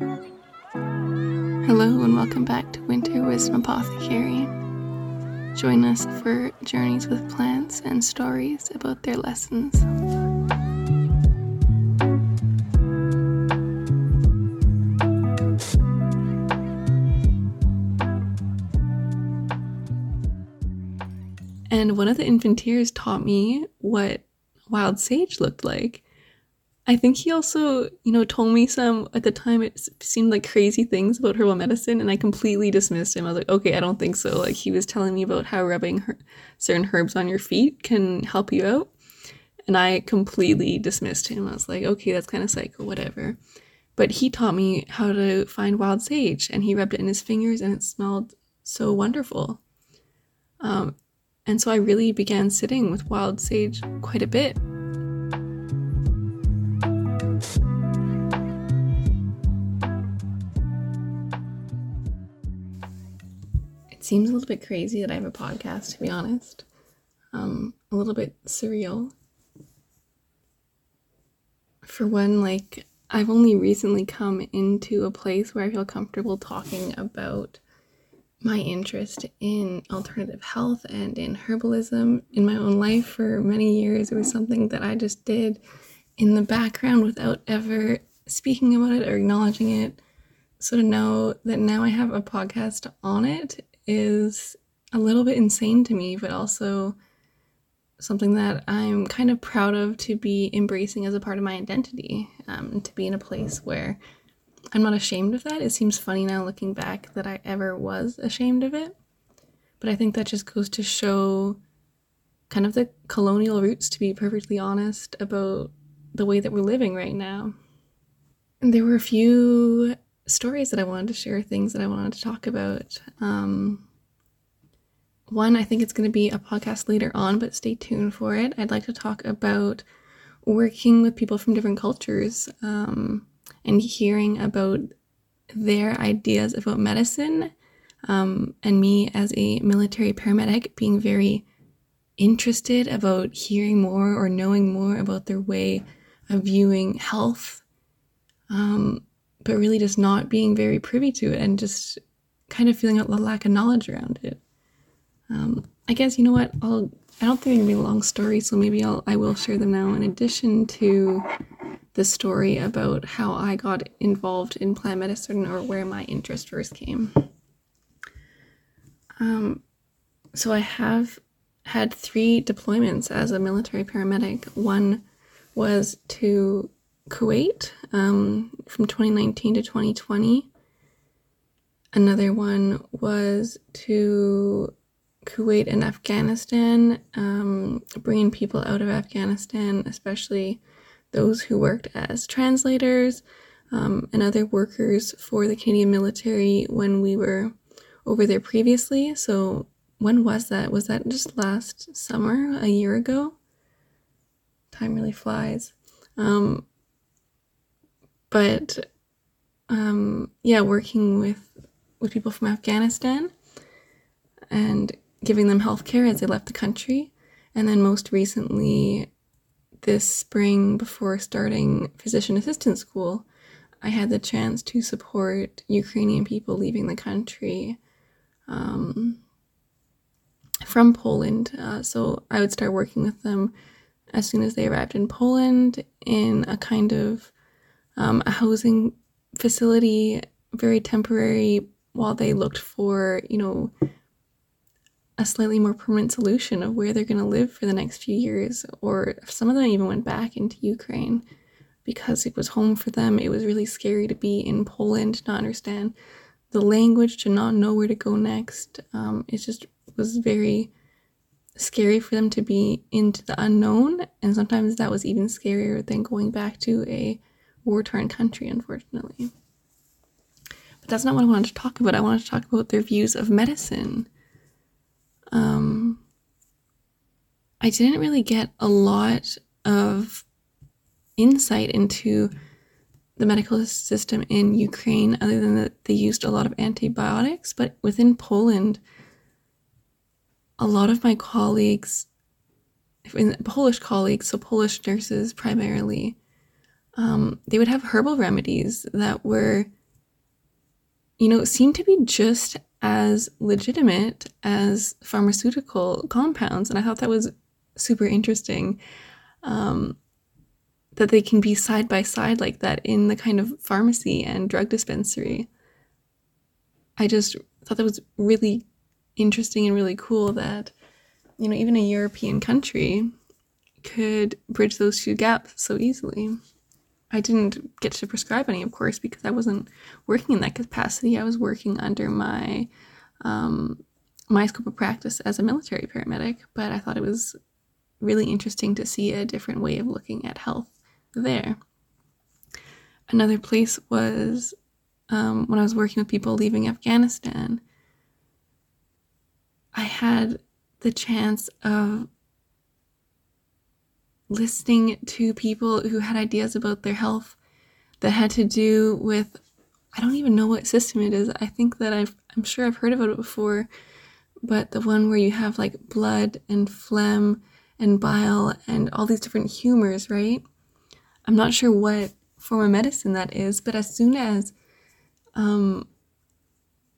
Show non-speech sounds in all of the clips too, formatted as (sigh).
Hello, and welcome back to Winter Wisdom Apothecary. Join us for journeys with plants and stories about their lessons. And one of the infanteers taught me what wild sage looked like. I think he also, you know, told me some at the time it seemed like crazy things about herbal medicine and I completely dismissed him. I was like, okay, I don't think so. Like he was telling me about how rubbing her- certain herbs on your feet can help you out. And I completely dismissed him. I was like, okay, that's kind of psycho, whatever. But he taught me how to find wild sage and he rubbed it in his fingers and it smelled so wonderful. Um, and so I really began sitting with wild sage quite a bit. Seems a little bit crazy that I have a podcast, to be honest. Um, a little bit surreal. For one, like, I've only recently come into a place where I feel comfortable talking about my interest in alternative health and in herbalism in my own life for many years. It was something that I just did in the background without ever speaking about it or acknowledging it. So to know that now I have a podcast on it is a little bit insane to me, but also something that I'm kind of proud of to be embracing as a part of my identity, um, to be in a place where I'm not ashamed of that. It seems funny now looking back that I ever was ashamed of it. But I think that just goes to show kind of the colonial roots, to be perfectly honest, about the way that we're living right now. And there were a few stories that I wanted to share, things that I wanted to talk about. Um, one, I think it's going to be a podcast later on, but stay tuned for it. I'd like to talk about working with people from different cultures. Um, and hearing about their ideas about medicine um, and me as a military paramedic being very interested about hearing more or knowing more about their way of viewing health um, but really just not being very privy to it and just kind of feeling a lack of knowledge around it um, i guess you know what i'll i don't think they're gonna be long stories so maybe i'll i will share them now in addition to the story about how I got involved in plant medicine or where my interest first came. Um, so I have had three deployments as a military paramedic. One was to Kuwait um, from 2019 to 2020. Another one was to Kuwait and Afghanistan, um, bringing people out of Afghanistan, especially those who worked as translators um, and other workers for the Canadian military when we were over there previously. So, when was that? Was that just last summer, a year ago? Time really flies. Um, but um, yeah, working with with people from Afghanistan and giving them health care as they left the country. And then most recently, this spring before starting physician assistant school, I had the chance to support Ukrainian people leaving the country um, from Poland. Uh, so I would start working with them as soon as they arrived in Poland in a kind of um, a housing facility, very temporary, while they looked for, you know, a slightly more permanent solution of where they're going to live for the next few years. Or some of them even went back into Ukraine because it was home for them. It was really scary to be in Poland, to not understand the language, to not know where to go next. Um, it just was very scary for them to be into the unknown. And sometimes that was even scarier than going back to a war torn country, unfortunately. But that's not what I wanted to talk about. I wanted to talk about their views of medicine um, I didn't really get a lot of insight into the medical system in Ukraine, other than that they used a lot of antibiotics. But within Poland, a lot of my colleagues, Polish colleagues, so Polish nurses primarily, um, they would have herbal remedies that were you know, seem to be just as legitimate as pharmaceutical compounds. And I thought that was super interesting um, that they can be side by side like that in the kind of pharmacy and drug dispensary. I just thought that was really interesting and really cool that, you know, even a European country could bridge those two gaps so easily. I didn't get to prescribe any, of course, because I wasn't working in that capacity. I was working under my um, my scope of practice as a military paramedic, but I thought it was really interesting to see a different way of looking at health there. Another place was um, when I was working with people leaving Afghanistan. I had the chance of listening to people who had ideas about their health that had to do with I don't even know what system it is. I think that I've I'm sure I've heard about it before, but the one where you have like blood and phlegm and bile and all these different humors, right? I'm not sure what form of medicine that is, but as soon as um,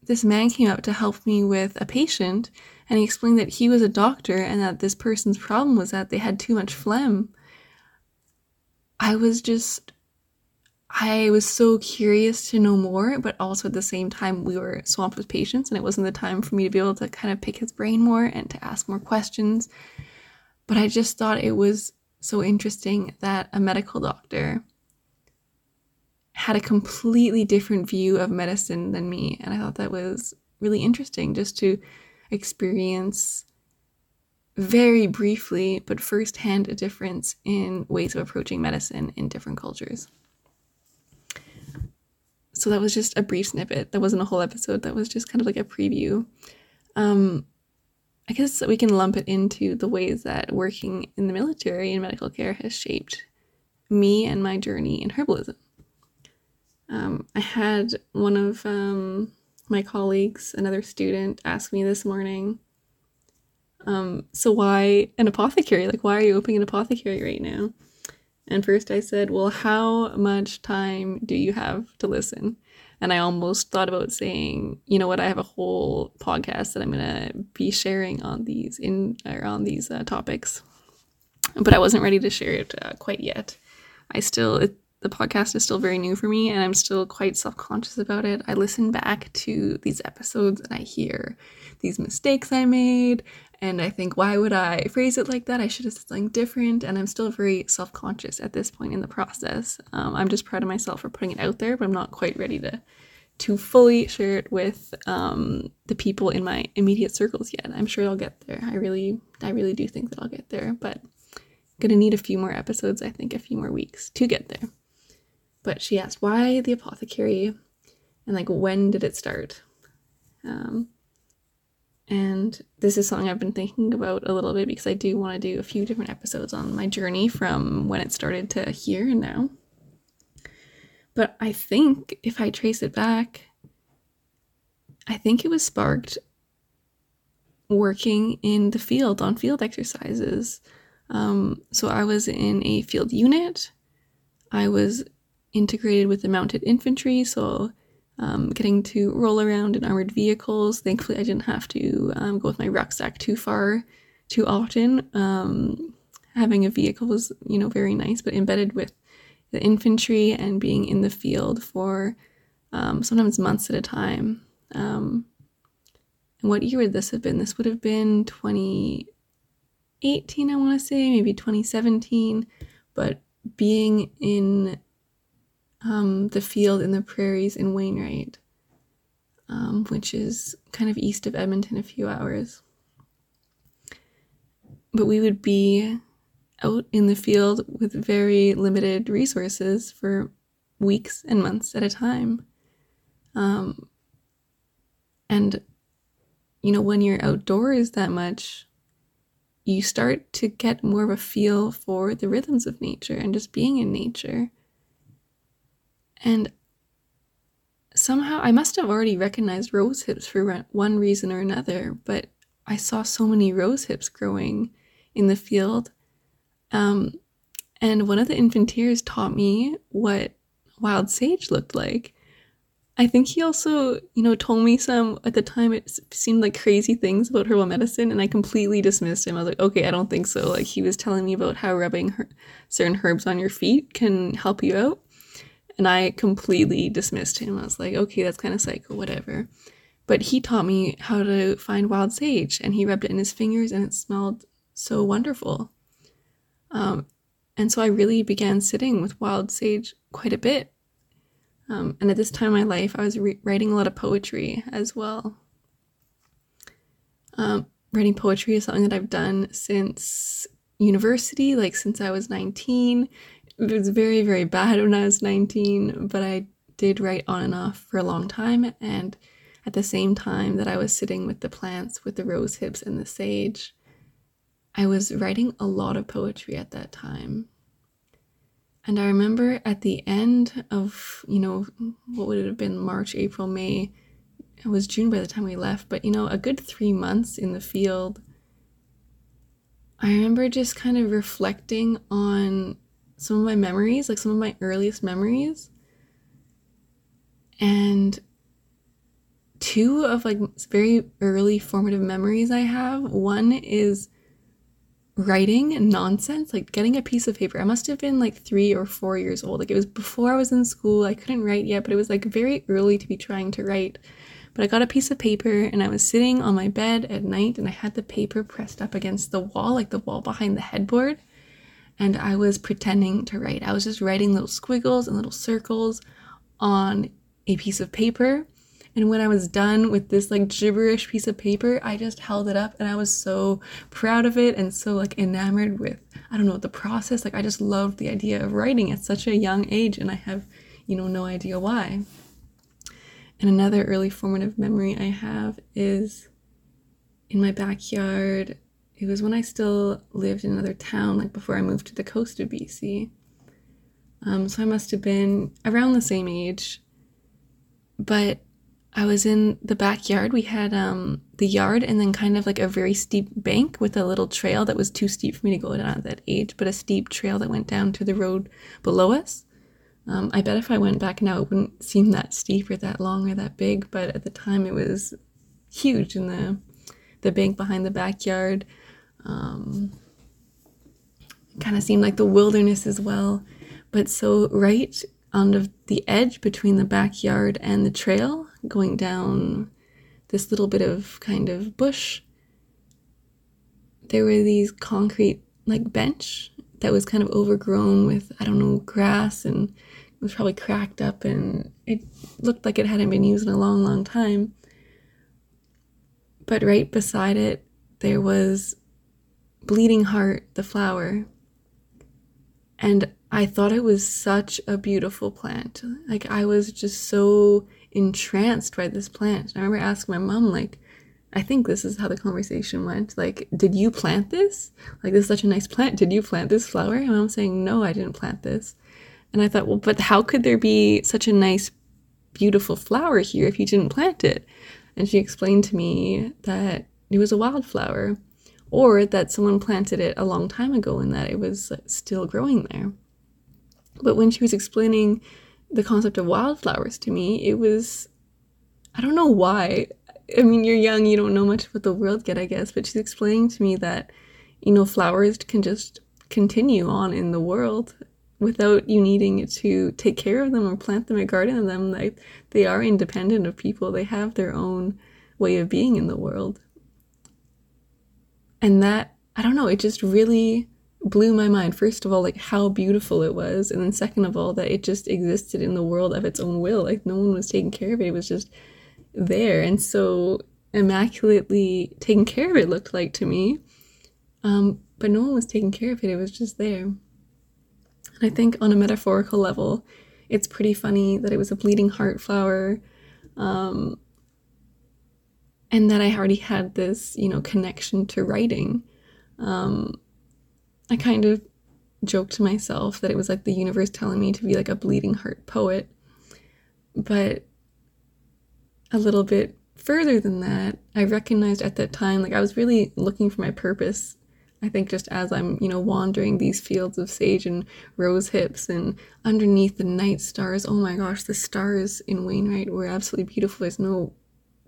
this man came up to help me with a patient and he explained that he was a doctor and that this person's problem was that they had too much phlegm. I was just I was so curious to know more, but also at the same time we were swamped with patients and it wasn't the time for me to be able to kind of pick his brain more and to ask more questions. But I just thought it was so interesting that a medical doctor had a completely different view of medicine than me. And I thought that was really interesting just to experience very briefly, but firsthand, a difference in ways of approaching medicine in different cultures. So that was just a brief snippet. That wasn't a whole episode. That was just kind of like a preview. Um, I guess we can lump it into the ways that working in the military and medical care has shaped me and my journey in herbalism. Um, I had one of um, my colleagues, another student, ask me this morning, um, so why an apothecary? Like, why are you opening an apothecary right now? And first I said, well, how much time do you have to listen? And I almost thought about saying, you know what, I have a whole podcast that I'm gonna be sharing on these in or on these uh, topics, but I wasn't ready to share it uh, quite yet. I still, it, the podcast is still very new for me and I'm still quite self conscious about it. I listen back to these episodes and I hear these mistakes I made and I think, why would I phrase it like that? I should have said something different. And I'm still very self conscious at this point in the process. Um, I'm just proud of myself for putting it out there, but I'm not quite ready to to fully share it with um, the people in my immediate circles yet. I'm sure I'll get there. I really, I really do think that I'll get there, but gonna need a few more episodes. I think a few more weeks to get there. But she asked, why the apothecary? And like, when did it start? Um, and this is something I've been thinking about a little bit because I do want to do a few different episodes on my journey from when it started to here and now. But I think if I trace it back, I think it was sparked working in the field on field exercises. Um, so I was in a field unit. I was integrated with the mounted infantry, so um, getting to roll around in armored vehicles. Thankfully, I didn't have to um, go with my rucksack too far, too often. Um, having a vehicle was, you know, very nice, but embedded with the infantry and being in the field for um, sometimes months at a time. Um, and what year would this have been? This would have been 2018, I want to say, maybe 2017. But being in um, the field in the prairies in Wainwright, um, which is kind of east of Edmonton, a few hours. But we would be out in the field with very limited resources for weeks and months at a time. Um, and, you know, when you're outdoors that much, you start to get more of a feel for the rhythms of nature and just being in nature. And somehow I must have already recognized rose hips for one reason or another, but I saw so many rose hips growing in the field. Um, and one of the infanteers taught me what wild sage looked like. I think he also, you know, told me some at the time it seemed like crazy things about herbal medicine and I completely dismissed him. I was like, "Okay, I don't think so." Like he was telling me about how rubbing her- certain herbs on your feet can help you out. And I completely dismissed him. I was like, "Okay, that's kind of psycho, whatever." But he taught me how to find wild sage and he rubbed it in his fingers and it smelled so wonderful. Um, and so I really began sitting with wild sage quite a bit um, and at this time in my life, I was re- writing a lot of poetry as well. Um, writing poetry is something that I've done since university, like since I was 19. It was very, very bad when I was 19, but I did write on and off for a long time. And at the same time that I was sitting with the plants, with the rose hips and the sage, I was writing a lot of poetry at that time. And I remember at the end of, you know, what would it have been March, April, May? It was June by the time we left, but you know, a good three months in the field. I remember just kind of reflecting on some of my memories, like some of my earliest memories. And two of like very early formative memories I have. One is writing nonsense, like getting a piece of paper. I must have been like three or four years old. Like it was before I was in school. I couldn't write yet, but it was like very early to be trying to write. But I got a piece of paper and I was sitting on my bed at night and I had the paper pressed up against the wall, like the wall behind the headboard. And I was pretending to write. I was just writing little squiggles and little circles on a piece of paper and when I was done with this like gibberish piece of paper, I just held it up and I was so proud of it and so like enamored with, I don't know, the process. Like I just loved the idea of writing at such a young age and I have, you know, no idea why. And another early formative memory I have is in my backyard. It was when I still lived in another town, like before I moved to the coast of BC. Um, so I must have been around the same age. But I was in the backyard. We had um, the yard and then kind of like a very steep bank with a little trail that was too steep for me to go down at that age, but a steep trail that went down to the road below us. Um, I bet if I went back now, it wouldn't seem that steep or that long or that big, but at the time it was huge in the the bank behind the backyard. Um, it kind of seemed like the wilderness as well. But so right on the edge between the backyard and the trail, going down this little bit of kind of bush, there were these concrete like bench that was kind of overgrown with I don't know grass and it was probably cracked up and it looked like it hadn't been used in a long long time. But right beside it there was bleeding heart the flower. And I thought it was such a beautiful plant. Like I was just so entranced by this plant. I remember asking my mom, like, I think this is how the conversation went. Like, did you plant this? Like, this is such a nice plant. Did you plant this flower? And I'm saying, no, I didn't plant this. And I thought, well, but how could there be such a nice, beautiful flower here if you didn't plant it? And she explained to me that it was a wildflower, or that someone planted it a long time ago and that it was still growing there. But when she was explaining the concept of wildflowers to me, it was I don't know why. I mean, you're young, you don't know much about the world yet, I guess, but she's explaining to me that, you know, flowers can just continue on in the world without you needing to take care of them or plant them or garden them. Like they are independent of people. They have their own way of being in the world. And that, I don't know, it just really blew my mind. First of all like how beautiful it was and then second of all that it just existed in the world of its own will like no one was taking care of it it was just there. And so immaculately taken care of it looked like to me um, but no one was taking care of it it was just there. And i think on a metaphorical level it's pretty funny that it was a bleeding heart flower um, and that i already had this you know connection to writing um, I kind of joked to myself that it was like the universe telling me to be like a bleeding heart poet. But a little bit further than that, I recognized at that time, like I was really looking for my purpose I think just as I'm, you know, wandering these fields of sage and rose hips and underneath the night stars, oh my gosh, the stars in Wainwright were absolutely beautiful. There's no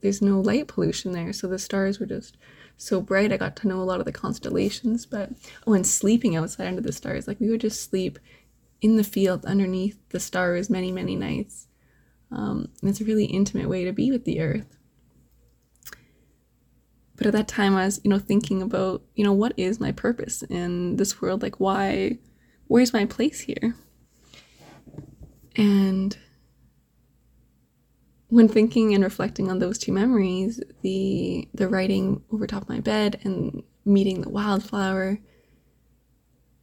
there's no light pollution there, so the stars were just so bright. I got to know a lot of the constellations, but oh, and sleeping outside under the stars, like we would just sleep in the field underneath the stars many, many nights. Um, and it's a really intimate way to be with the earth. But at that time, I was, you know, thinking about, you know, what is my purpose in this world? Like, why, where's my place here? And when thinking and reflecting on those two memories, the the writing over top of my bed and meeting the wildflower,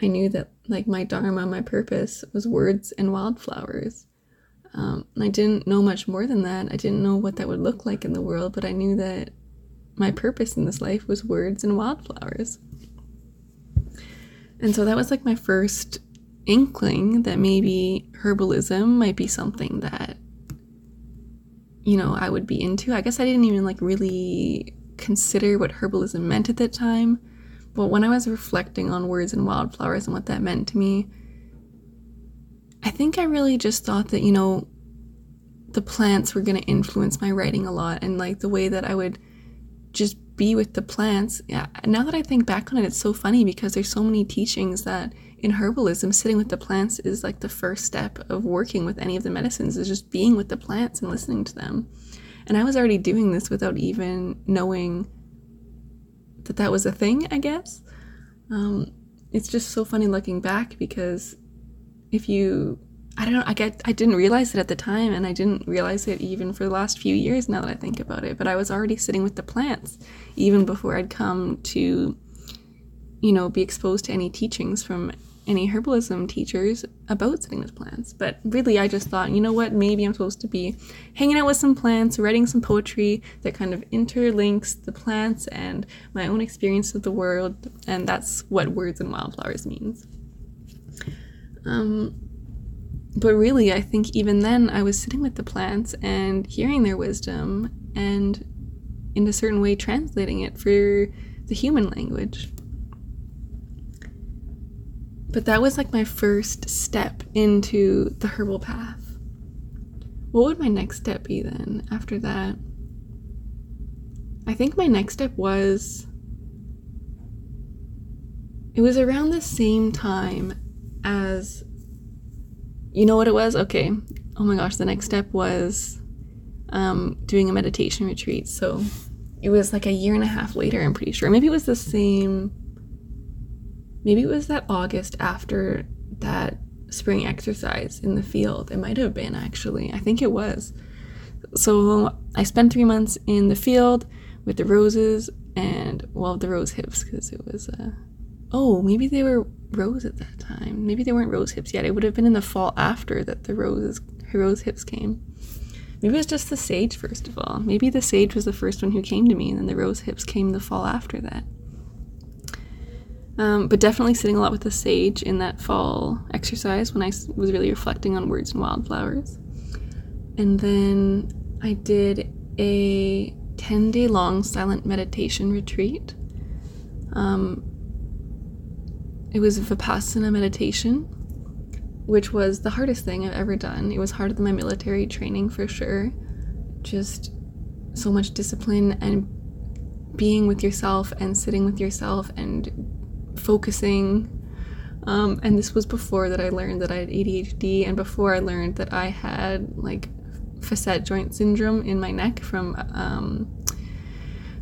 I knew that like my dharma, my purpose was words and wildflowers. Um, I didn't know much more than that. I didn't know what that would look like in the world, but I knew that my purpose in this life was words and wildflowers. And so that was like my first inkling that maybe herbalism might be something that you know I would be into. I guess I didn't even like really consider what herbalism meant at that time. But when I was reflecting on words and wildflowers and what that meant to me, I think I really just thought that, you know, the plants were going to influence my writing a lot and like the way that I would just be with the plants. Yeah, now that I think back on it, it's so funny because there's so many teachings that in herbalism, sitting with the plants is like the first step of working with any of the medicines, is just being with the plants and listening to them. And I was already doing this without even knowing that that was a thing, I guess. Um, it's just so funny looking back because if you I don't know, I get I didn't realize it at the time and I didn't realize it even for the last few years now that I think about it, but I was already sitting with the plants even before I'd come to you know, be exposed to any teachings from any herbalism teachers about sitting with plants. But really, I just thought, you know what, maybe I'm supposed to be hanging out with some plants, writing some poetry that kind of interlinks the plants and my own experience of the world. And that's what Words and Wildflowers means. Um, but really, I think even then, I was sitting with the plants and hearing their wisdom and in a certain way translating it for the human language. But that was like my first step into the herbal path. What would my next step be then after that? I think my next step was. It was around the same time as. You know what it was? Okay. Oh my gosh, the next step was um, doing a meditation retreat. So it was like a year and a half later, I'm pretty sure. Maybe it was the same maybe it was that August after that spring exercise in the field. It might have been actually. I think it was. So I spent three months in the field with the roses and well the rose hips because it was uh oh maybe they were rose at that time maybe they weren't rose hips yet it would have been in the fall after that the roses rose hips came maybe it was just the sage first of all maybe the sage was the first one who came to me and then the rose hips came the fall after that um, but definitely sitting a lot with the sage in that fall exercise when I was really reflecting on words and wildflowers. And then I did a 10 day long silent meditation retreat. Um, it was Vipassana meditation, which was the hardest thing I've ever done. It was harder than my military training for sure. Just so much discipline and being with yourself and sitting with yourself and focusing. Um, and this was before that I learned that I had ADHD and before I learned that I had like facet joint syndrome in my neck from um,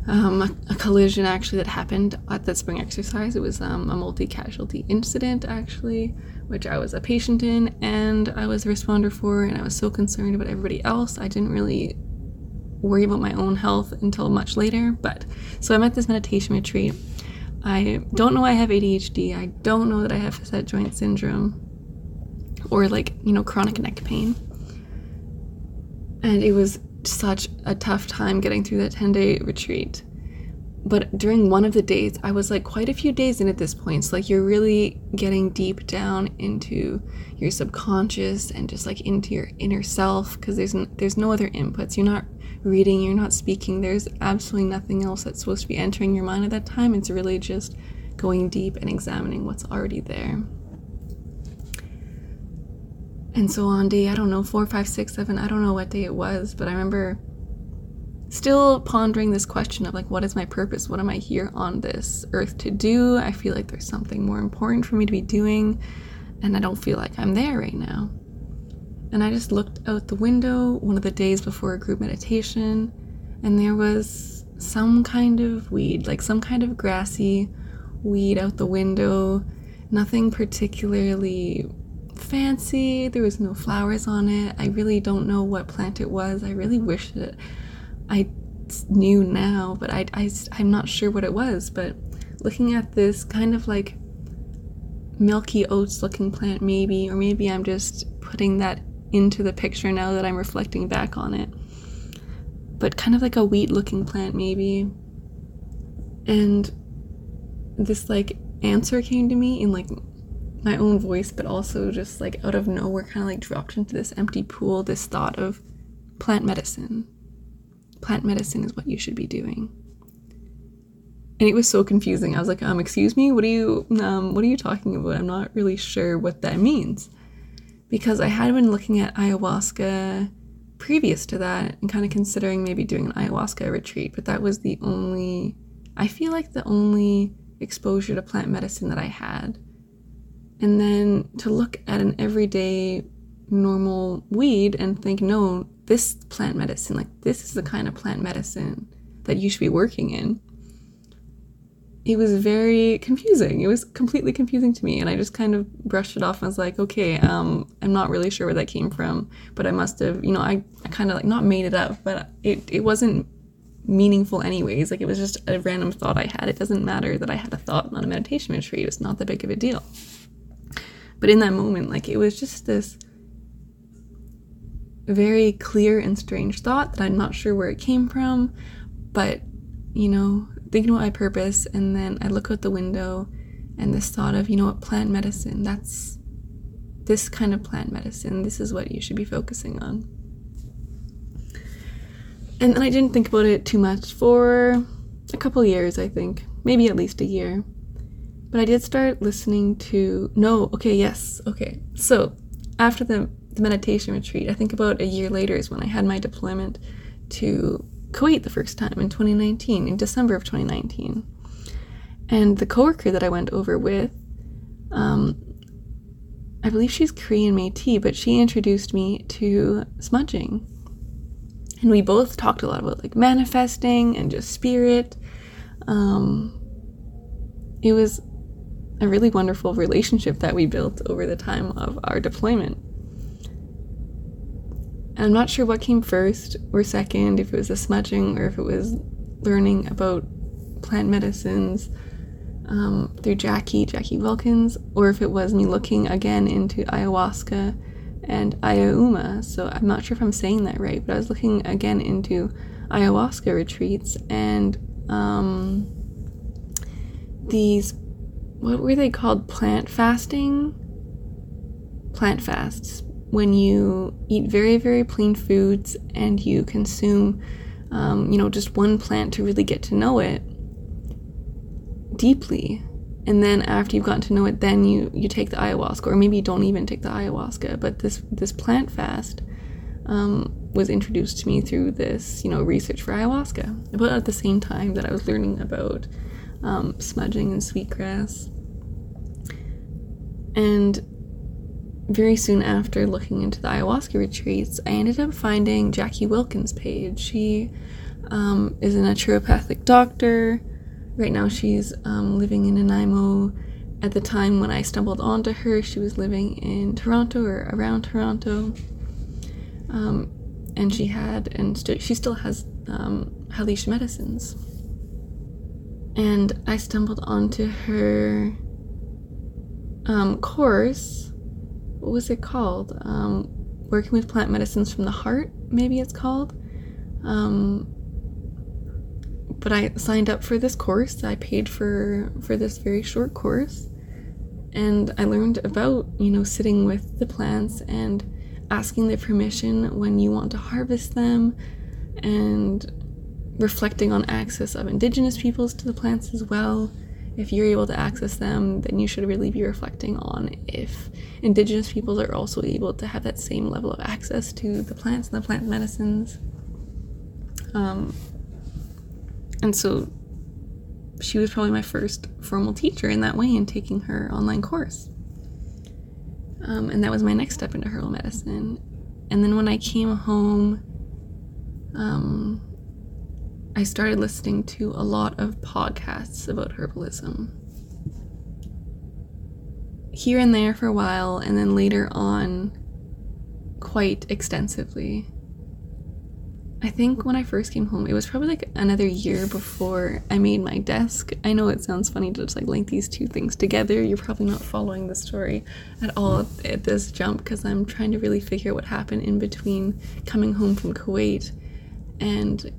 um, a, a, collision actually that happened at that spring exercise. It was um, a multi casualty incident actually, which I was a patient in and I was a responder for, and I was so concerned about everybody else. I didn't really worry about my own health until much later. But so I'm at this meditation retreat I don't know I have ADHD. I don't know that I have facet joint syndrome or like, you know, chronic neck pain. And it was such a tough time getting through that 10 day retreat. But during one of the days, I was like quite a few days in at this point. So, like, you're really getting deep down into your subconscious and just like into your inner self because there's, n- there's no other inputs. You're not reading, you're not speaking. There's absolutely nothing else that's supposed to be entering your mind at that time. It's really just going deep and examining what's already there. And so on day, I don't know, four, five, six, seven, I don't know what day it was, but I remember still pondering this question of like, what is my purpose? What am I here on this earth to do? I feel like there's something more important for me to be doing, and I don't feel like I'm there right now. And I just looked out the window one of the days before a group meditation, and there was some kind of weed, like some kind of grassy weed out the window. Nothing particularly fancy. There was no flowers on it. I really don't know what plant it was. I really wish that I knew now, but I, I, I'm not sure what it was. But looking at this kind of like milky oats looking plant, maybe, or maybe I'm just putting that into the picture now that I'm reflecting back on it. But kind of like a wheat looking plant, maybe. And this like answer came to me in like my own voice, but also just like out of nowhere, kind of like dropped into this empty pool this thought of plant medicine. Plant medicine is what you should be doing. And it was so confusing. I was like, um, excuse me, what are you um what are you talking about? I'm not really sure what that means. Because I had been looking at ayahuasca previous to that and kind of considering maybe doing an ayahuasca retreat, but that was the only I feel like the only exposure to plant medicine that I had. And then to look at an everyday normal weed and think, no, this plant medicine, like this is the kind of plant medicine that you should be working in. It was very confusing. It was completely confusing to me, and I just kind of brushed it off and was like, okay, um, I'm not really sure where that came from, but I must have, you know, I, I kind of like not made it up, but it, it wasn't meaningful anyways. Like it was just a random thought I had. It doesn't matter that I had a thought on a meditation retreat. It's not that big of a deal. But in that moment, like it was just this very clear and strange thought that I'm not sure where it came from, but you know, thinking about my purpose, and then I look out the window and this thought of, you know what, plant medicine, that's this kind of plant medicine, this is what you should be focusing on. And then I didn't think about it too much for a couple years, I think, maybe at least a year. But I did start listening to no, okay, yes, okay. So after the, the meditation retreat, I think about a year later is when I had my deployment to Kuwait the first time in 2019, in December of 2019. And the coworker that I went over with, um, I believe she's Korean Métis, but she introduced me to smudging and we both talked a lot about like manifesting and just spirit. Um, it was a really wonderful relationship that we built over the time of our deployment. I'm not sure what came first or second, if it was the smudging or if it was learning about plant medicines um, through Jackie, Jackie Wilkins, or if it was me looking again into ayahuasca and Ayauma. So I'm not sure if I'm saying that right, but I was looking again into ayahuasca retreats and um, these, what were they called? Plant fasting? Plant fasts. When you eat very, very plain foods and you consume, um, you know, just one plant to really get to know it deeply. And then after you've gotten to know it then you you take the ayahuasca or maybe you don't even take the ayahuasca but this this plant fast um, was introduced to me through this you know research for ayahuasca. About at the same time that i was learning about um, smudging and sweetgrass and very soon after looking into the ayahuasca retreats i ended up finding jackie wilkins page she um, is a naturopathic doctor Right now, she's um, living in Nanaimo. At the time when I stumbled onto her, she was living in Toronto or around Toronto. Um, and she had, and st- she still has, um, Halish medicines. And I stumbled onto her um, course. What was it called? Um, working with plant medicines from the heart, maybe it's called. Um, but I signed up for this course. I paid for for this very short course and I learned about, you know, sitting with the plants and asking their permission when you want to harvest them and reflecting on access of indigenous peoples to the plants as well if you're able to access them, then you should really be reflecting on if Indigenous peoples are also able to have that same level of access to the plants and the plant medicines. Um, and so she was probably my first formal teacher in that way in taking her online course. Um, and that was my next step into herbal medicine. And then when I came home, um, I started listening to a lot of podcasts about herbalism. Here and there for a while, and then later on, quite extensively. I think when I first came home, it was probably like another year before I made my desk. I know it sounds funny to just like link these two things together. You're probably not following the story at all at this jump because I'm trying to really figure out what happened in between coming home from Kuwait and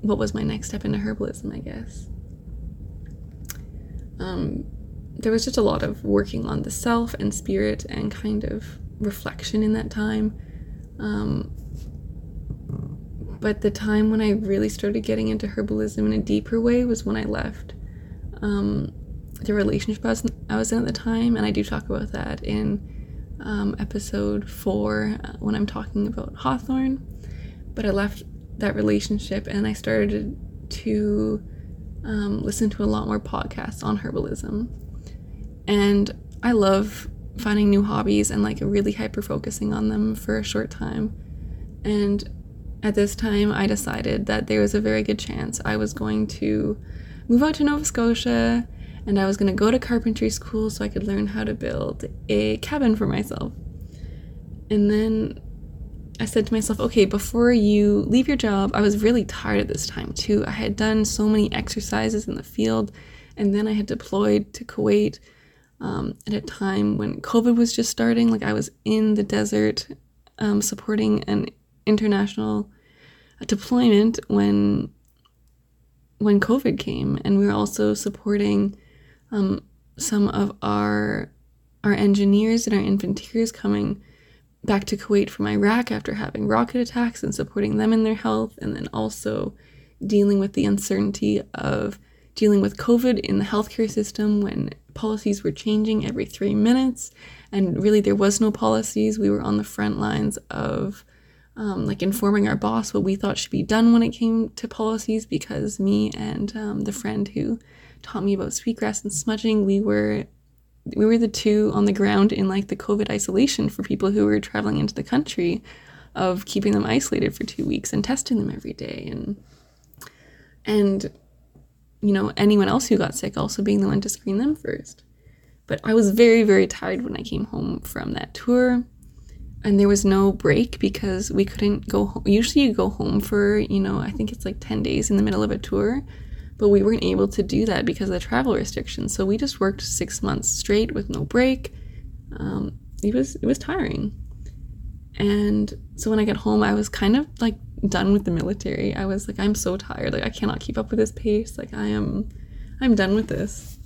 what was my next step into herbalism, I guess. Um, there was just a lot of working on the self and spirit and kind of reflection in that time. Um, but the time when I really started getting into herbalism in a deeper way was when I left um, the relationship I was, I was in at the time, and I do talk about that in um, episode four uh, when I'm talking about Hawthorn. But I left that relationship and I started to um, listen to a lot more podcasts on herbalism. And I love finding new hobbies and like really hyper focusing on them for a short time. And at this time, I decided that there was a very good chance I was going to move out to Nova Scotia and I was going to go to carpentry school so I could learn how to build a cabin for myself. And then I said to myself, okay, before you leave your job, I was really tired at this time too. I had done so many exercises in the field, and then I had deployed to Kuwait um, at a time when COVID was just starting. Like I was in the desert um, supporting an international deployment when when COVID came, and we were also supporting um, some of our our engineers and our infanteers coming back to Kuwait from Iraq after having rocket attacks and supporting them in their health, and then also dealing with the uncertainty of dealing with COVID in the healthcare system when policies were changing every three minutes, and really there was no policies. We were on the front lines of um, like informing our boss what we thought should be done when it came to policies because me and um, the friend who taught me about sweetgrass and smudging, we were we were the two on the ground in like the COVID isolation for people who were traveling into the country of keeping them isolated for two weeks and testing them every day. And and you know anyone else who got sick also being the one to screen them first. But i was very very tired when i came home from that tour. And there was no break because we couldn't go home usually you go home for you know i think it's like 10 days in the middle of a tour but we weren't able to do that because of the travel restrictions. So we just worked six months straight with no break. Um, it was it was tiring. And so when I got home, I was kind of like done with the military. I was like, I'm so tired. Like I cannot keep up with this pace. Like I am, I'm done with this.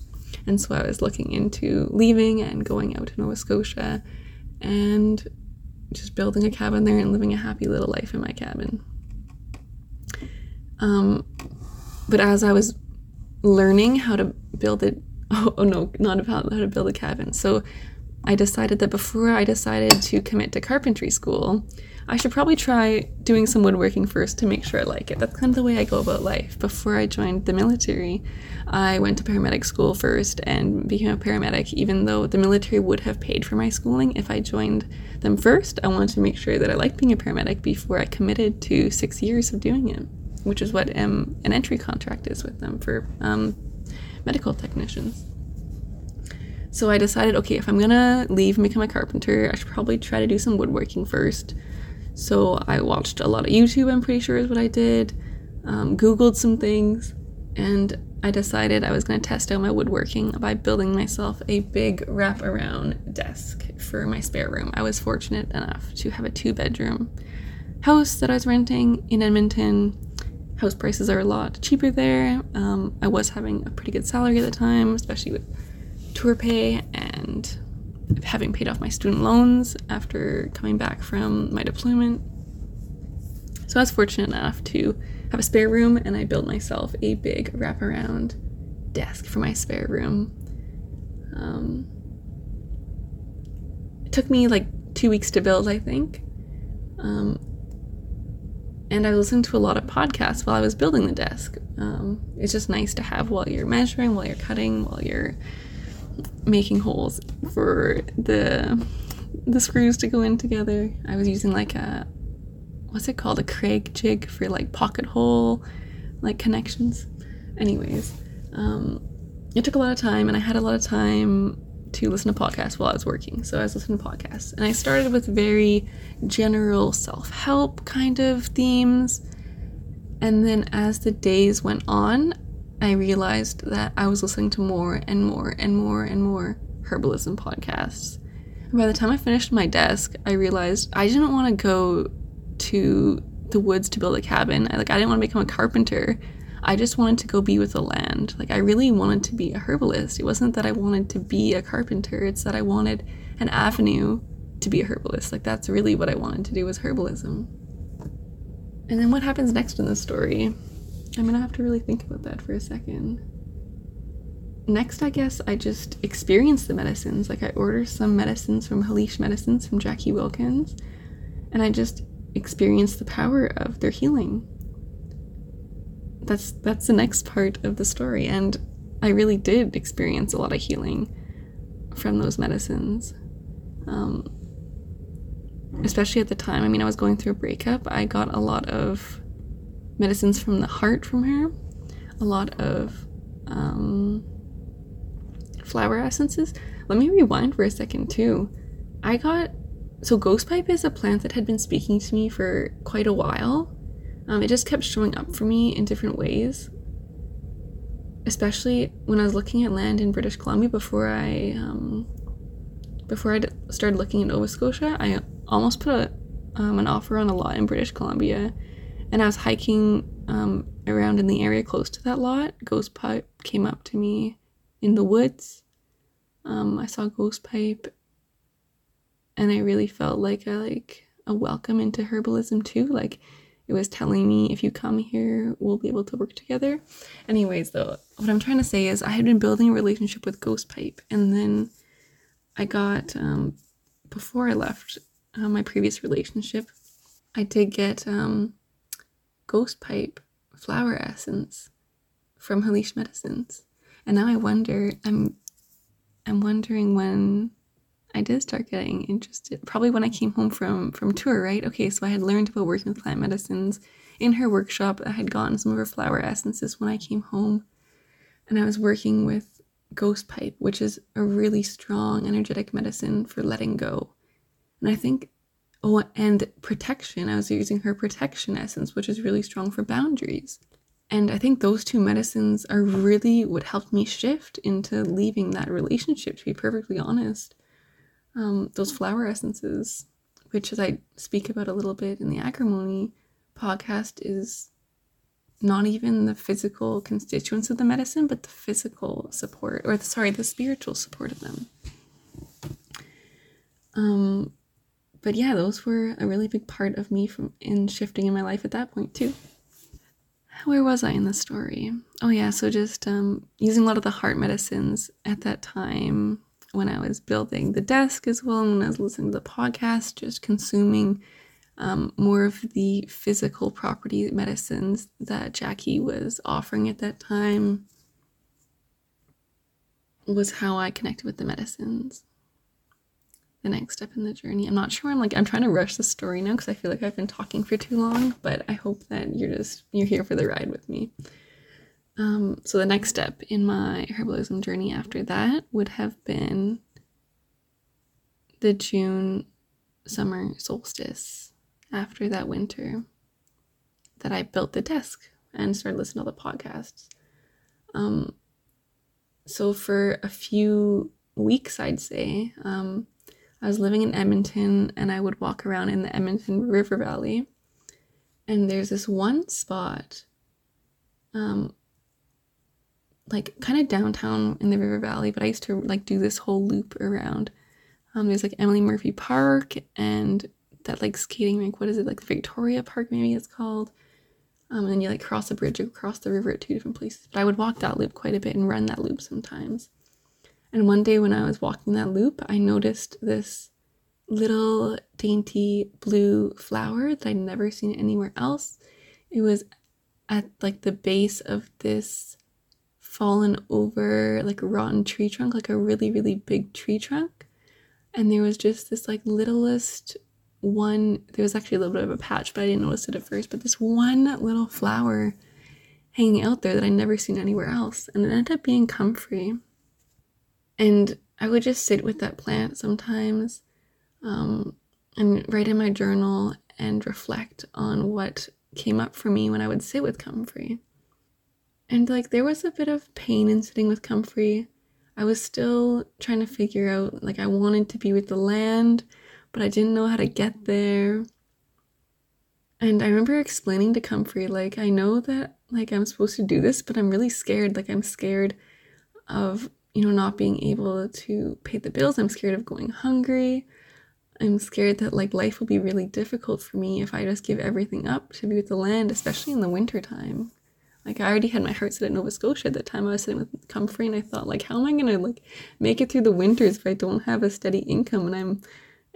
And so I was looking into leaving and going out to Nova Scotia, and just building a cabin there and living a happy little life in my cabin. Um, but as I was learning how to build it, (laughs) oh, oh no, not about how to build a cabin. So I decided that before I decided to commit to carpentry school, I should probably try doing some woodworking first to make sure I like it. That's kind of the way I go about life. Before I joined the military, I went to paramedic school first and became a paramedic, even though the military would have paid for my schooling if I joined them first. I wanted to make sure that I liked being a paramedic before I committed to six years of doing it which is what um, an entry contract is with them for um, medical technicians. So I decided, okay, if I'm gonna leave and become a carpenter, I should probably try to do some woodworking first. So I watched a lot of YouTube, I'm pretty sure is what I did, um, Googled some things, and I decided I was gonna test out my woodworking by building myself a big wraparound desk for my spare room. I was fortunate enough to have a two bedroom house that I was renting in Edmonton house prices are a lot cheaper there. Um, I was having a pretty good salary at the time, especially with tour pay and having paid off my student loans after coming back from my deployment. So I was fortunate enough to have a spare room and I built myself a big wraparound desk for my spare room. Um, it took me like two weeks to build, I think. Um, and I listened to a lot of podcasts while I was building the desk. Um, it's just nice to have while you're measuring, while you're cutting, while you're making holes for the the screws to go in together. I was using like a what's it called a Kreg jig for like pocket hole like connections. Anyways, um, it took a lot of time, and I had a lot of time to listen to podcasts while I was working. So I was listening to podcasts, and I started with very general self help kind of themes. And then as the days went on, I realized that I was listening to more and more and more and more herbalism podcasts. And by the time I finished my desk, I realized I didn't want to go to the woods to build a cabin. I, like I didn't want to become a carpenter. I just wanted to go be with the land. Like I really wanted to be a herbalist. It wasn't that I wanted to be a carpenter, it's that I wanted an avenue to be a herbalist. Like that's really what I wanted to do was herbalism. And then what happens next in the story? I'm gonna have to really think about that for a second. Next, I guess I just experience the medicines. Like I order some medicines from Halish Medicines from Jackie Wilkins, and I just experience the power of their healing that's that's the next part of the story. And i really did experience a lot of healing from those medicines. Um, especially at the time i mean i was going through a breakup. I got a lot of medicines from the heart from her a lot of um, flower essences. Let me rewind for a second too. I got so ghost pipe is a plant that had been speaking to me for quite a while um, it just kept showing up for me in different ways. Especially when I was looking at land in British Columbia before I um, before I started looking at Nova Scotia, I almost put a, um, an offer on a lot in British Columbia, and I was hiking um, around in the area close to that lot. Ghost pipe came up to me in the woods. Um, I saw ghost pipe, and I really felt like a like a welcome into herbalism too. Like it was telling me if you come here, we'll be able to work together. Anyways, though, what I'm trying to say is I had been building a relationship with Ghost Pipe, and then I got um, before I left uh, my previous relationship, I did get um, Ghost Pipe flower essence from Halish Medicines, and now I wonder. I'm I'm wondering when I did start getting interested probably when I came home from from tour, right? Okay, so I had learned about working with plant medicines in her workshop. I had gotten some of her flower essences when I came home, and I was working with Ghost Pipe, which is a really strong energetic medicine for letting go. And I think oh, and protection. I was using her protection essence, which is really strong for boundaries. And I think those two medicines are really what helped me shift into leaving that relationship, to be perfectly honest um, those flower essences, which, as I speak about a little bit in the agrimony podcast, is not even the physical constituents of the medicine, but the physical support, or the, sorry, the spiritual support of them. Um, but yeah, those were a really big part of me from in shifting in my life at that point too. Where was I in the story? Oh yeah, so just um, using a lot of the heart medicines at that time, when I was building the desk as well, and when I was listening to the podcast, just consuming um, more of the physical property medicines that Jackie was offering at that time was how I connected with the medicines. The next step in the journey. I'm not sure. I'm like I'm trying to rush the story now because I feel like I've been talking for too long. But I hope that you're just you're here for the ride with me. Um, so the next step in my herbalism journey after that would have been the June summer solstice after that winter that I built the desk and started listening to the podcasts. Um, so for a few weeks, I'd say, um, I was living in Edmonton and I would walk around in the Edmonton River Valley. And there's this one spot um, like kind of downtown in the River Valley, but I used to like do this whole loop around. Um, there's like Emily Murphy Park and that like skating rink. What is it like Victoria Park? Maybe it's called. Um, and then you like cross a bridge across the river at two different places. But I would walk that loop quite a bit and run that loop sometimes. And one day when I was walking that loop, I noticed this little dainty blue flower that I'd never seen anywhere else. It was at like the base of this fallen over like a rotten tree trunk, like a really, really big tree trunk. And there was just this like littlest one there was actually a little bit of a patch, but I didn't notice it at first, but this one little flower hanging out there that I'd never seen anywhere else. And it ended up being comfrey. And I would just sit with that plant sometimes um, and write in my journal and reflect on what came up for me when I would sit with comfrey. And like there was a bit of pain in sitting with comfrey. I was still trying to figure out like I wanted to be with the land, but I didn't know how to get there. And I remember explaining to Comfrey, like, I know that like I'm supposed to do this, but I'm really scared. Like I'm scared of, you know, not being able to pay the bills. I'm scared of going hungry. I'm scared that like life will be really difficult for me if I just give everything up to be with the land, especially in the winter time. Like I already had my heart set at Nova Scotia at the time I was sitting with Comfrey and I thought like how am I gonna like make it through the winters if I don't have a steady income and I'm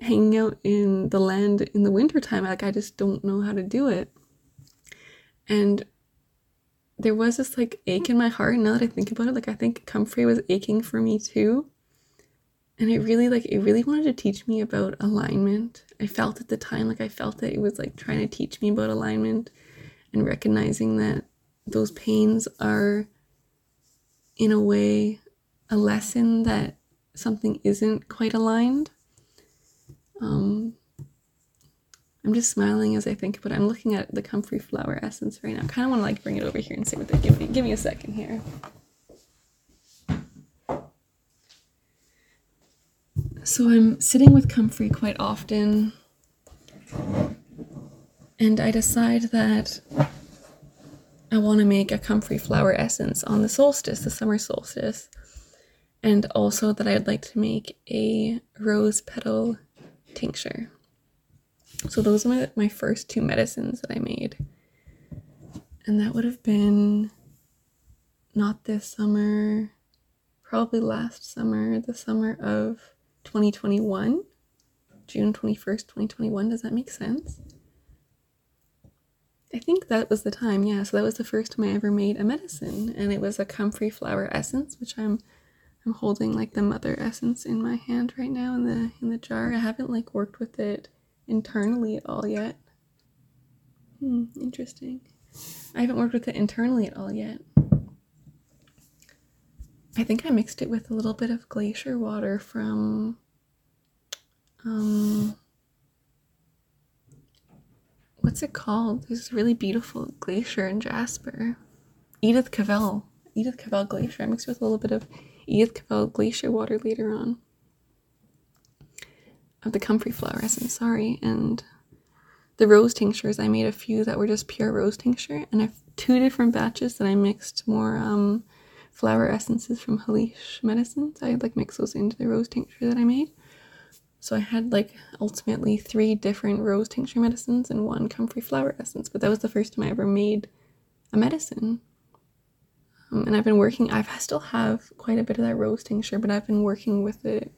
hanging out in the land in the wintertime. Like I just don't know how to do it. And there was this like ache in my heart. Now that I think about it, like I think Comfrey was aching for me too. And it really like it really wanted to teach me about alignment. I felt at the time like I felt that it was like trying to teach me about alignment and recognizing that those pains are in a way a lesson that something isn't quite aligned um, I'm just smiling as I think it. I'm looking at the comfrey flower essence right now. I kind of want to like bring it over here and say what they give me. Give me a second here. So I'm sitting with comfrey quite often, and I decide that I want to make a comfrey flower essence on the solstice, the summer solstice, and also that I'd like to make a rose petal tincture. So those are my, my first two medicines that I made. And that would have been not this summer, probably last summer, the summer of 2021, June 21st, 2021. Does that make sense? I think that was the time, yeah. So that was the first time I ever made a medicine, and it was a comfrey flower essence, which I'm I'm holding like the mother essence in my hand right now in the in the jar. I haven't like worked with it internally at all yet. Hmm, interesting. I haven't worked with it internally at all yet. I think I mixed it with a little bit of glacier water from um what's it called? This really beautiful glacier in Jasper. Edith Cavell. Edith Cavell Glacier. I mixed with a little bit of Edith Cavell glacier water later on. Of the comfrey flower essence, sorry. And the rose tinctures, I made a few that were just pure rose tincture. And I have two different batches that I mixed more um, flower essences from Halish medicines. I like mix those into the rose tincture that I made. So I had like ultimately three different rose tincture medicines and one comfrey flower essence. But that was the first time I ever made a medicine. Um, and I've been working, I still have quite a bit of that rose tincture, but I've been working with it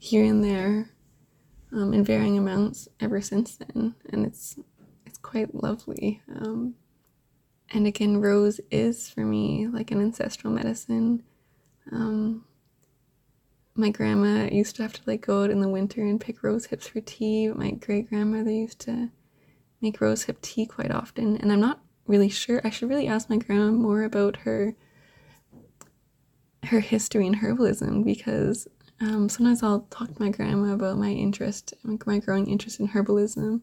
here and there um, in varying amounts ever since then. And it's, it's quite lovely. Um, and again, rose is for me like an ancestral medicine. Um, my grandma used to have to like go out in the winter and pick rose hips for tea. My great grandmother used to make rose hip tea quite often. And I'm not really sure. I should really ask my grandma more about her her history in herbalism because um, sometimes I'll talk to my grandma about my interest, my growing interest in herbalism,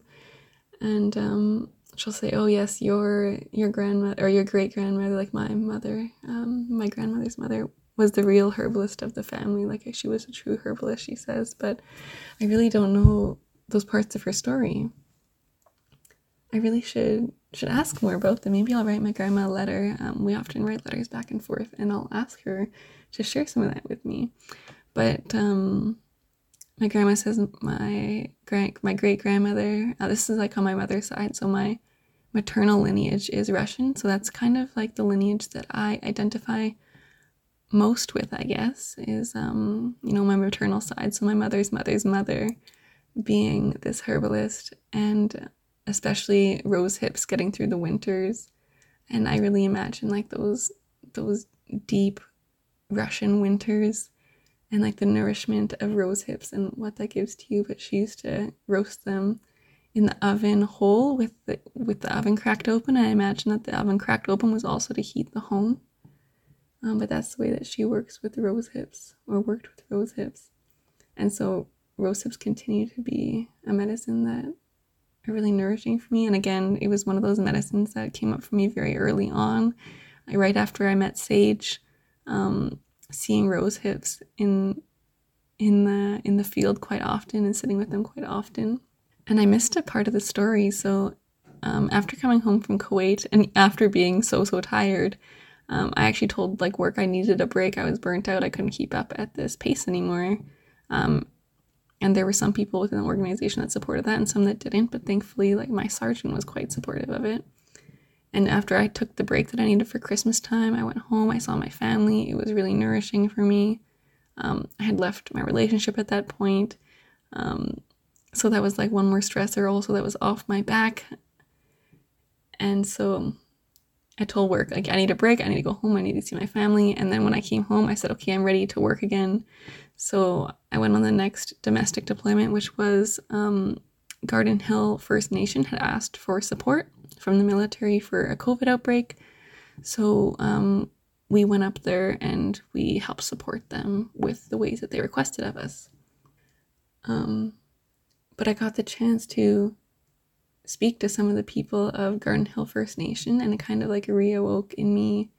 and um, she'll say, "Oh yes, your your grandmother or your great grandmother, like my mother, um, my grandmother's mother." Was the real herbalist of the family. Like she was a true herbalist, she says, but I really don't know those parts of her story. I really should should ask more about them. Maybe I'll write my grandma a letter. Um, we often write letters back and forth, and I'll ask her to share some of that with me. But um, my grandma says my grand my great grandmother. Uh, this is like on my mother's side. So my maternal lineage is Russian, so that's kind of like the lineage that I identify most with, I guess, is um, you know, my maternal side. So my mother's mother's mother being this herbalist and especially rose hips getting through the winters. And I really imagine like those those deep Russian winters and like the nourishment of rose hips and what that gives to you. But she used to roast them in the oven whole with the with the oven cracked open. I imagine that the oven cracked open was also to heat the home. Um, but that's the way that she works with rose hips or worked with rose hips. And so rose hips continue to be a medicine that are really nourishing for me. And again, it was one of those medicines that came up for me very early on, right after I met Sage. Um, seeing rose hips in in the in the field quite often and sitting with them quite often. And I missed a part of the story. So um, after coming home from Kuwait and after being so so tired, um, I actually told like work I needed a break. I was burnt out. I couldn't keep up at this pace anymore. Um, and there were some people within the organization that supported that and some that didn't. But thankfully, like my sergeant was quite supportive of it. And after I took the break that I needed for Christmas time, I went home. I saw my family. It was really nourishing for me. Um, I had left my relationship at that point. Um, so that was like one more stressor also that was off my back. And so I told work, like, I need a break. I need to go home. I need to see my family. And then when I came home, I said, okay, I'm ready to work again. So I went on the next domestic deployment, which was um, Garden Hill First Nation had asked for support from the military for a COVID outbreak. So um, we went up there and we helped support them with the ways that they requested of us. Um, but I got the chance to speak to some of the people of Garden Hill First Nation, and it kind of like reawoke in me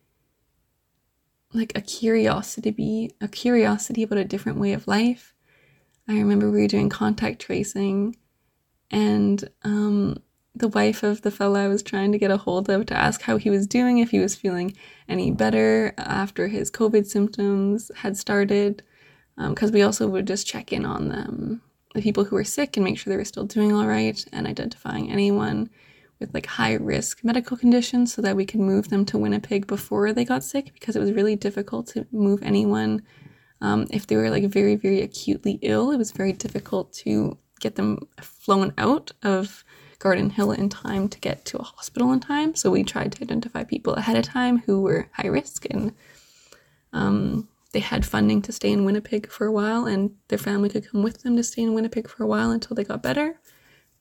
like a curiosity, be a curiosity about a different way of life. I remember we were doing contact tracing, and um, the wife of the fellow I was trying to get a hold of to ask how he was doing, if he was feeling any better after his COVID symptoms had started, because um, we also would just check in on them, the people who were sick, and make sure they were still doing all right, and identifying anyone with like high risk medical conditions so that we could move them to Winnipeg before they got sick, because it was really difficult to move anyone. Um, if they were like very, very acutely ill, it was very difficult to get them flown out of Garden Hill in time to get to a hospital in time. So we tried to identify people ahead of time who were high risk and um, they had funding to stay in Winnipeg for a while and their family could come with them to stay in Winnipeg for a while until they got better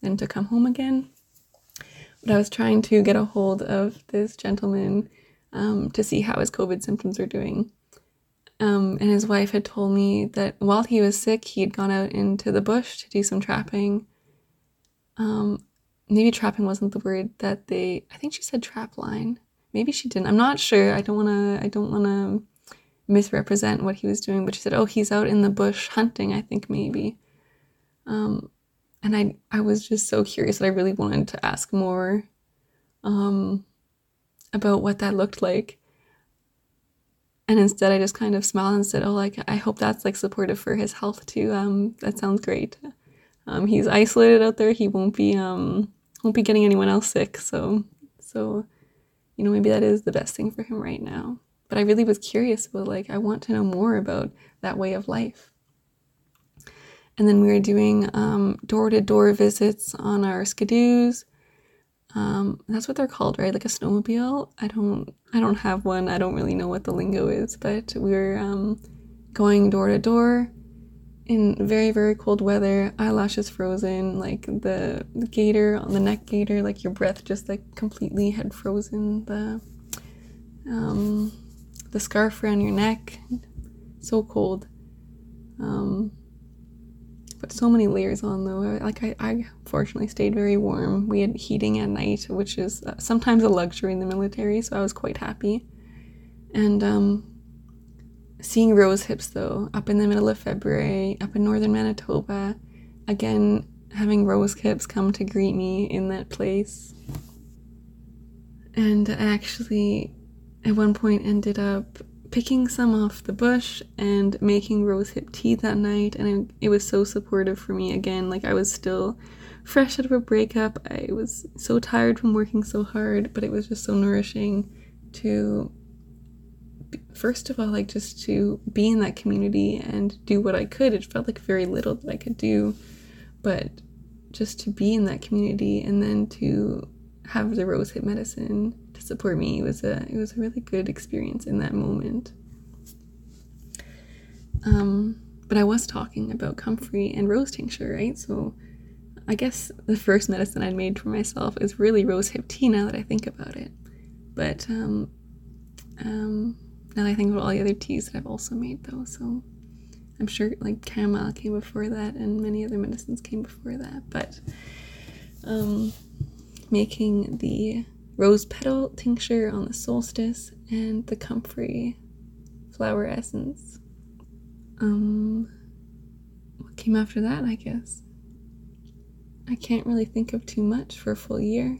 and to come home again. But I was trying to get a hold of this gentleman um, to see how his COVID symptoms were doing. Um, and his wife had told me that while he was sick, he had gone out into the bush to do some trapping. Um, maybe trapping wasn't the word that they I think she said trap line. Maybe she didn't. I'm not sure. I don't want to I don't want to misrepresent what he was doing, but she said, "Oh, he's out in the bush hunting, I think maybe." Um and I I was just so curious that I really wanted to ask more um about what that looked like. And instead I just kind of smiled and said, "Oh, like I hope that's like supportive for his health too. Um that sounds great." Um, he's isolated out there. He won't be um, won't be getting anyone else sick. So, so, you know, maybe that is the best thing for him right now. But I really was curious about, like, I want to know more about that way of life. And then we were doing door to door visits on our skidoos. Um, that's what they're called, right? Like a snowmobile. I don't, I don't have one. I don't really know what the lingo is, but we were um, going door to door in very very cold weather eyelashes frozen like the, the gaiter on the neck gaiter like your breath just like completely had frozen the um the scarf around your neck. So cold. Um but so many layers on though. Like I, I fortunately stayed very warm. We had heating at night which is uh, sometimes a luxury in the military so i was quite happy. And um seeing rose hips though up in the middle of february up in northern manitoba again having rose hips come to greet me in that place. And actually at one point ended up picking some off the bush and making rose hip tea that night and it, was so supportive for me again like i was still fresh out of a breakup. I was so tired from working so hard, but it was just so nourishing to first of all like just to be in that community and do what I could. It felt like very little that I could do, but just to be in that community and then to have the rose hip medicine support me It was a it was a really good experience in that moment. Um, but I was talking about comfrey and rose tincture, right? So I guess the first medicine I'd made for myself is really rose hip tea now that I think about it. But um, um, now I think about all the other teas that I've also made though, so I'm sure like chamomile came before that and many other medicines came before that. But um, making the rose petal tincture on the solstice and the comfrey flower essence. Um, what came after that, I guess? I can't really think of too much for a full year.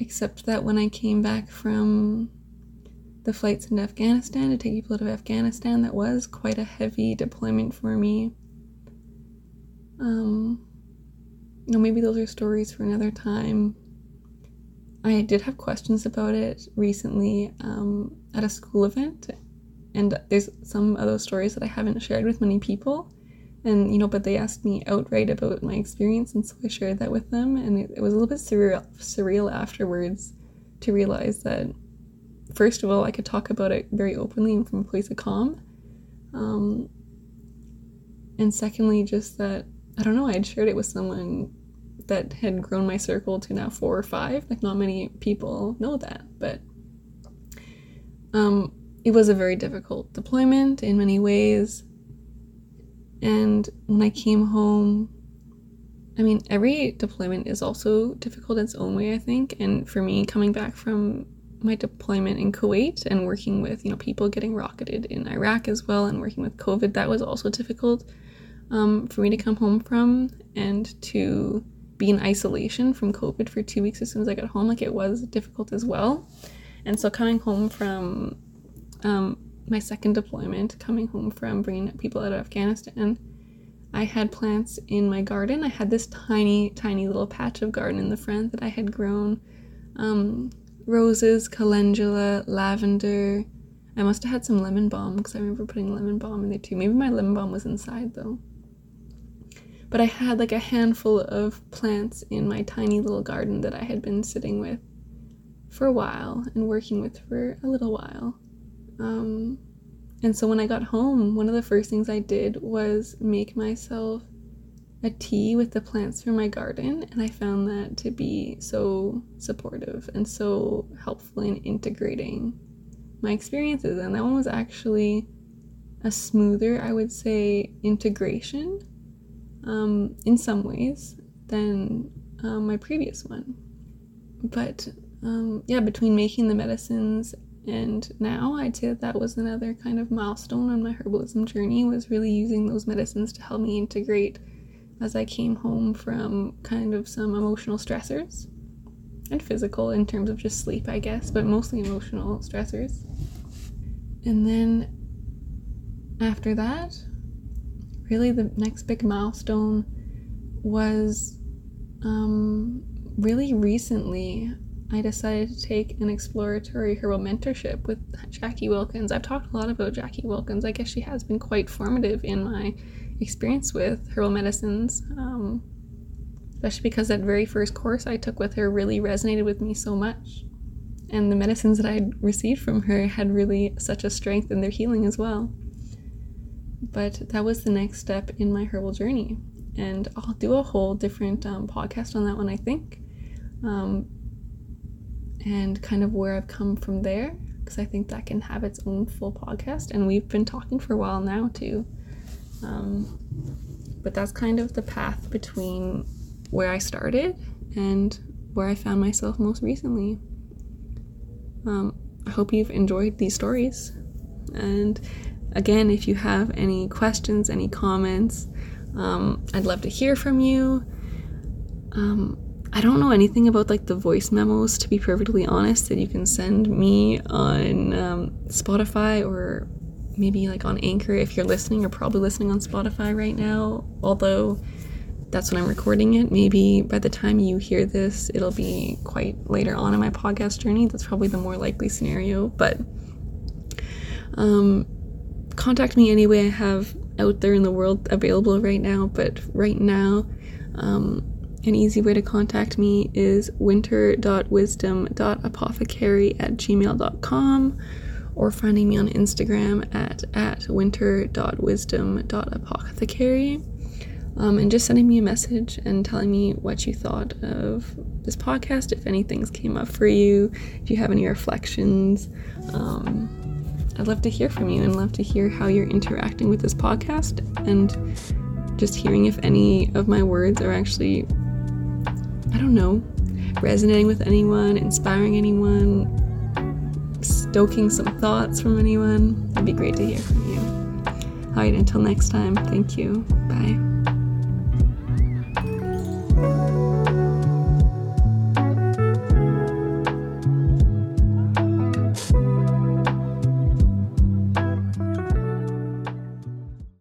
Except that when I came back from the flights into Afghanistan to take people out of Afghanistan, that was quite a heavy deployment for me. Um, you know, maybe those are stories for another time. I did have questions about it recently um, at a school event, and there's some of those stories that I haven't shared with many people. And you know, but they asked me outright about my experience, and so I shared that with them, and it, it was a little bit surreal, surreal afterwards to realize that first of all, I could talk about it very openly and from a place of calm. Um, and secondly, just that I don't know, I had shared it with someone that had grown my circle to now four or five. Like, not many people know that, but um, it was a very difficult deployment in many ways. And when I came home, I mean, every deployment is also difficult in its own way, I think. And for me, coming back from my deployment in Kuwait and working with you know people getting rocketed in Iraq as well and working with COVID that was also difficult um, for me to come home from and to be in isolation from COVID for two weeks as soon as I got home like it was difficult as well and so coming home from um, my second deployment coming home from bringing people out of Afghanistan I had plants in my garden I had this tiny tiny little patch of garden in the front that I had grown um, roses, calendula, lavender. I must have had some lemon balm because I remember putting lemon balm in there too. Maybe my lemon balm was inside though. But I had like a handful of plants in my tiny little garden that I had been sitting with for a while and working with for a little while. Um, and so when I got home, one of the first things I did was make myself a tea with the plants from my garden, and I found that to be so supportive and so helpful in integrating my experiences. And that one was actually a smoother, I would say, integration um, in some ways than um, my previous one. But um, yeah, between making the medicines and now, I'd say that that was another kind of milestone on my herbalism journey was really using those medicines to help me integrate as I came home from kind of some emotional stressors and physical in terms of just sleep, I guess, but mostly emotional stressors. And then after that, really the next big milestone was um, really recently. I decided to take an exploratory herbal mentorship with Jackie Wilkins. I've talked a lot about Jackie Wilkins. I guess she has been quite formative in my experience with herbal medicines, um, especially because that very first course I took with her really resonated with me so much. And the medicines that I received from her had really such a strength in their healing as well. But that was the next step in my herbal journey. And I'll do a whole different um, podcast on that one, I think. Um, and kind of where I've come from there, because I think that can have its own full podcast. And we've been talking for a while now, too. Um, but that's kind of the path between where I started and where I found myself most recently. Um, I hope you've enjoyed these stories. And again, if you have any questions, any comments, um, I'd love to hear from you. Um, I don't know anything about like the voice memos, to be perfectly honest, that you can send me on um, Spotify or maybe like on Anchor if you're listening. You're probably listening on Spotify right now. Although that's when I'm recording it. Maybe by the time you hear this, it'll be quite later on in my podcast journey. That's probably the more likely scenario. But um, contact me anyway. I have out there in the world available right now. But right now, um, an easy way to contact me is winter.wisdom.apothecary at gmail.com or finding me on Instagram at, at winter.wisdom.apothecary. Um, and just sending me a message and telling me what you thought of this podcast, if anything's came up for you, if you have any reflections. Um, I'd love to hear from you and love to hear how you're interacting with this podcast and just hearing if any of my words are actually, I don't know, resonating with anyone, inspiring anyone, stoking some thoughts from anyone. It'd be great to hear from you. All right, until next time, thank you. Bye.